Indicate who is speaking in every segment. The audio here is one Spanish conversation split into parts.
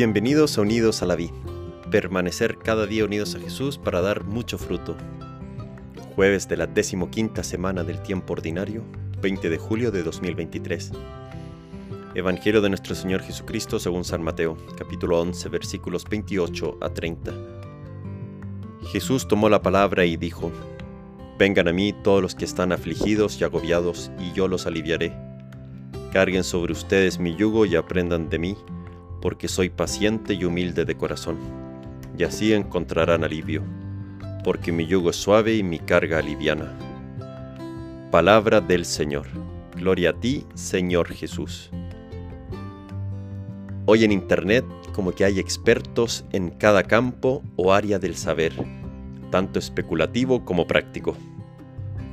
Speaker 1: Bienvenidos a Unidos a la Vida. Permanecer cada día unidos a Jesús para dar mucho fruto. Jueves de la decimoquinta semana del tiempo ordinario, 20 de julio de 2023. Evangelio de nuestro Señor Jesucristo según San Mateo, capítulo 11, versículos 28 a 30. Jesús tomó la palabra y dijo, Vengan a mí todos los que están afligidos y agobiados, y yo los aliviaré. Carguen sobre ustedes mi yugo y aprendan de mí porque soy paciente y humilde de corazón, y así encontrarán alivio, porque mi yugo es suave y mi carga liviana. Palabra del Señor. Gloria a ti, Señor Jesús. Hoy en Internet como que hay expertos en cada campo o área del saber, tanto especulativo como práctico.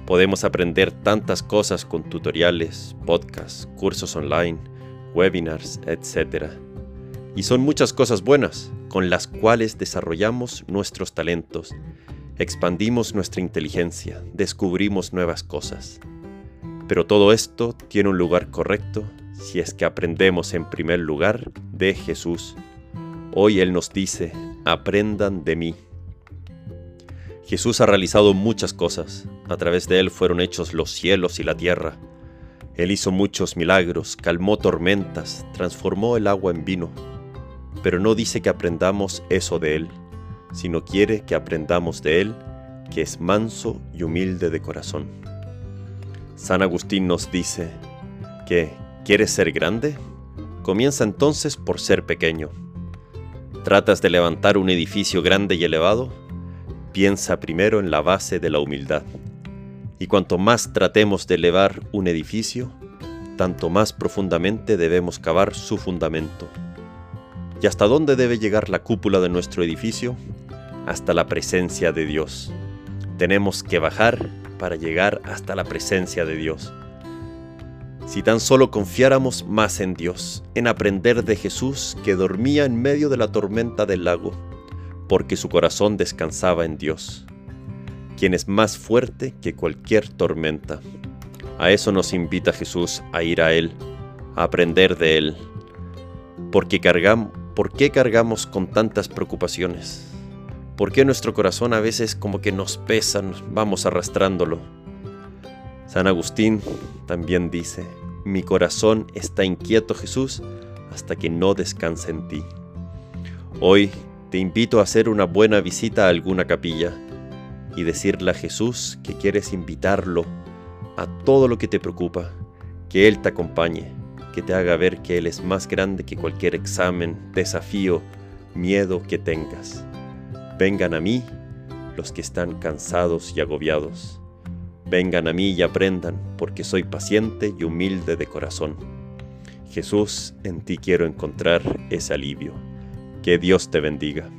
Speaker 1: Podemos aprender tantas cosas con tutoriales, podcasts, cursos online, webinars, etc y son muchas cosas buenas con las cuales desarrollamos nuestros talentos, expandimos nuestra inteligencia, descubrimos nuevas cosas. Pero todo esto tiene un lugar correcto si es que aprendemos en primer lugar de Jesús. Hoy Él nos dice, aprendan de mí. Jesús ha realizado muchas cosas, a través de Él fueron hechos los cielos y la tierra. Él hizo muchos milagros, calmó tormentas, transformó el agua en vino, pero no dice que aprendamos eso de Él, sino quiere que aprendamos de Él, que es manso y humilde de corazón. San Agustín nos dice que, ¿quieres ser grande? Comienza entonces por ser pequeño. ¿Tratas de levantar un edificio grande y elevado? Piensa primero en la base de la humildad. Y cuanto más tratemos de elevar un edificio, tanto más profundamente debemos cavar su fundamento. ¿Y hasta dónde debe llegar la cúpula de nuestro edificio? Hasta la presencia de Dios. Tenemos que bajar para llegar hasta la presencia de Dios. Si tan solo confiáramos más en Dios, en aprender de Jesús que dormía en medio de la tormenta del lago, porque su corazón descansaba en Dios, quien es más fuerte que cualquier tormenta. A eso nos invita Jesús a ir a Él, a aprender de Él, porque cargamos, ¿Por qué cargamos con tantas preocupaciones? ¿Por qué nuestro corazón a veces como que nos pesa, vamos arrastrándolo? San Agustín también dice, mi corazón está inquieto Jesús hasta que no descanse en ti. Hoy te invito a hacer una buena visita a alguna capilla y decirle a Jesús que quieres invitarlo a todo lo que te preocupa, que Él te acompañe que te haga ver que Él es más grande que cualquier examen, desafío, miedo que tengas. Vengan a mí los que están cansados y agobiados. Vengan a mí y aprendan, porque soy paciente y humilde de corazón. Jesús, en ti quiero encontrar ese alivio. Que Dios te bendiga.